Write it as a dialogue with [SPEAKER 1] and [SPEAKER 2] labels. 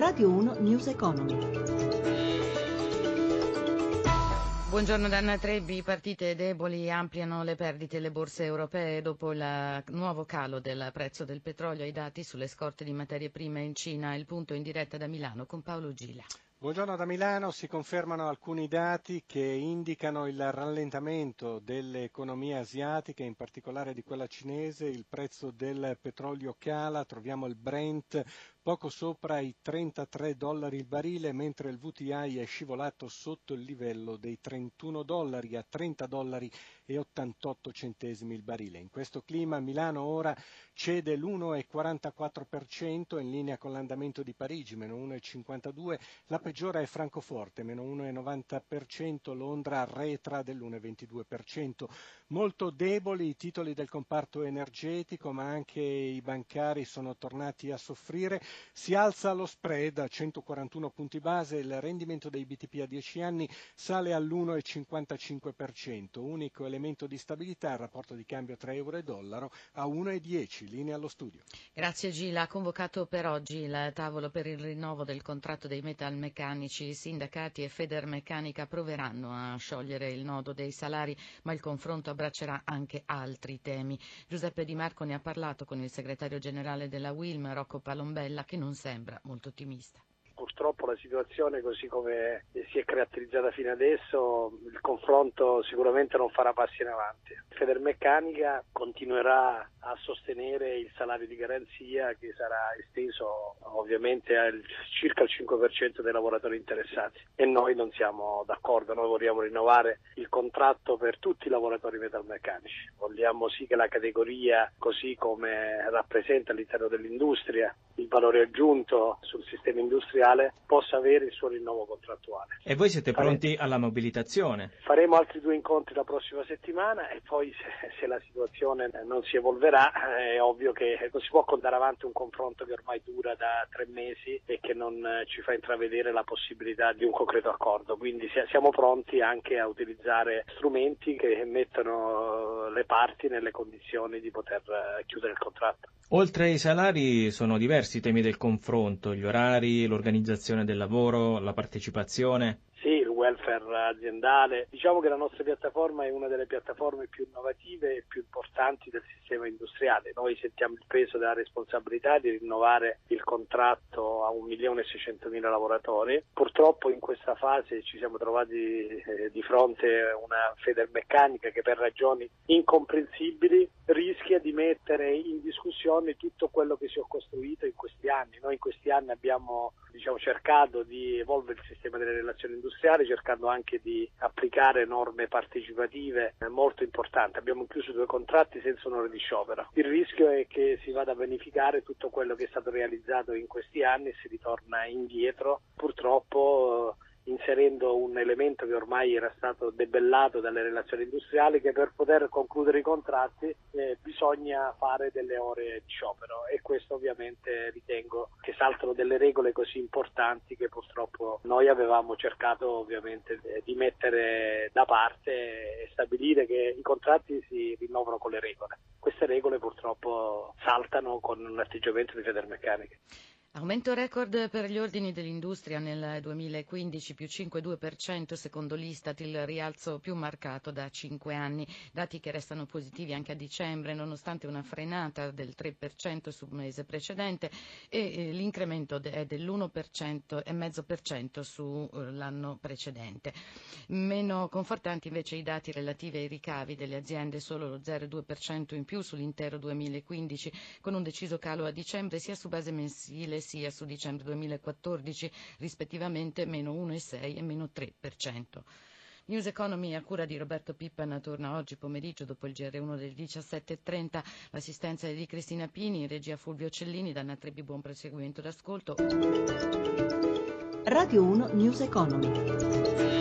[SPEAKER 1] Radio 1 News Economy.
[SPEAKER 2] Buongiorno Danna Trebbi, I partite deboli ampliano le perdite le borse europee dopo il nuovo calo del prezzo del petrolio ai dati sulle scorte di materie prime in Cina. Il punto in diretta da Milano con Paolo Gila.
[SPEAKER 3] Buongiorno da Milano, si confermano alcuni dati che indicano il rallentamento delle economie asiatiche, in particolare di quella cinese, il prezzo del petrolio cala, troviamo il Brent poco sopra i 33 dollari il barile, mentre il VTI è scivolato sotto il livello dei 31 dollari a 30 dollari e 88 centesimi il barile. In questo clima Milano ora cede l'1,44% in linea con l'andamento di Parigi, meno 1,52%, la peggiore è Francoforte, meno 1,90%, Londra arretra dell'1,22%. Molto deboli i titoli del comparto energetico, ma anche i bancari sono tornati a soffrire. Si alza lo spread a 141 punti base, il rendimento dei BTP a 10 anni sale all'1,55%, unico elemento di stabilità il rapporto di cambio tra euro e dollaro a 1,10, linea allo studio.
[SPEAKER 2] Grazie Gila, ha convocato per oggi il tavolo per il rinnovo del contratto dei metalmeccanici. I sindacati e Federmeccanica proveranno a sciogliere il nodo dei salari, ma il confronto abbraccerà anche altri temi. Giuseppe Di Marco ne ha parlato con il segretario generale della Wilm, Rocco Palombella, che non sembra molto ottimista
[SPEAKER 4] purtroppo la situazione così come si è caratterizzata fino adesso, il confronto sicuramente non farà passi in avanti. Federmeccanica continuerà a sostenere il salario di garanzia che sarà esteso ovviamente a circa il 5% dei lavoratori interessati e noi non siamo d'accordo, noi vogliamo rinnovare il contratto per tutti i lavoratori metalmeccanici, vogliamo sì che la categoria così come rappresenta all'interno dell'industria il valore aggiunto sul sistema industriale possa avere il suo rinnovo contrattuale.
[SPEAKER 5] E voi siete pronti alla mobilitazione?
[SPEAKER 4] Faremo altri due incontri la prossima settimana e poi se, se la situazione non si evolverà è ovvio che non si può andare avanti un confronto che ormai dura da tre mesi e che non ci fa intravedere la possibilità di un concreto accordo. Quindi siamo pronti anche a utilizzare strumenti che mettono le parti nelle condizioni di poter chiudere il contratto.
[SPEAKER 5] Oltre ai salari sono diversi i temi del confronto, gli orari, l'organizzazione del lavoro, la partecipazione
[SPEAKER 4] welfare aziendale. Diciamo che la nostra piattaforma è una delle piattaforme più innovative e più importanti del sistema industriale. Noi sentiamo il peso della responsabilità di rinnovare il contratto a 1.600.000 lavoratori. Purtroppo in questa fase ci siamo trovati eh, di fronte a una Federmeccanica che per ragioni incomprensibili rischia di mettere in discussione tutto quello che si è costruito in questi anni. Noi in questi anni abbiamo diciamo, cercato di evolvere il sistema delle relazioni industriali, cercando anche di applicare norme partecipative molto importanti. Abbiamo chiuso due contratti senza onore di sciopero. Il rischio è che si vada a vanificare tutto quello che è stato realizzato in questi anni e si ritorna indietro. Purtroppo inserendo un elemento che ormai era stato debellato dalle relazioni industriali che per poter concludere i contratti eh, bisogna fare delle ore di sciopero e questo ovviamente ritengo che saltano delle regole così importanti che purtroppo noi avevamo cercato ovviamente eh, di mettere da parte e stabilire che i contratti si rinnovano con le regole. Queste regole purtroppo saltano con un atteggiamento di Federmeccanica.
[SPEAKER 2] Aumento record per gli ordini dell'industria nel 2015, più 5,2% secondo l'Istat, il rialzo più marcato da 5 anni, dati che restano positivi anche a dicembre nonostante una frenata del 3% sul mese precedente e l'incremento è dell'1,5% sull'anno precedente. Meno confortanti invece i dati relativi ai ricavi delle aziende, solo lo 0,2% in più sull'intero 2015, con un deciso calo a dicembre sia su base mensile sia su dicembre 2014, rispettivamente meno 1,6 e meno 3%. News Economy a cura di Roberto Pippan torna oggi pomeriggio dopo il GR1 del 17.30. L'assistenza è di Cristina Pini, regia Fulvio Cellini, Danna Trebbi, buon proseguimento d'ascolto.
[SPEAKER 1] Radio 1 News Economy.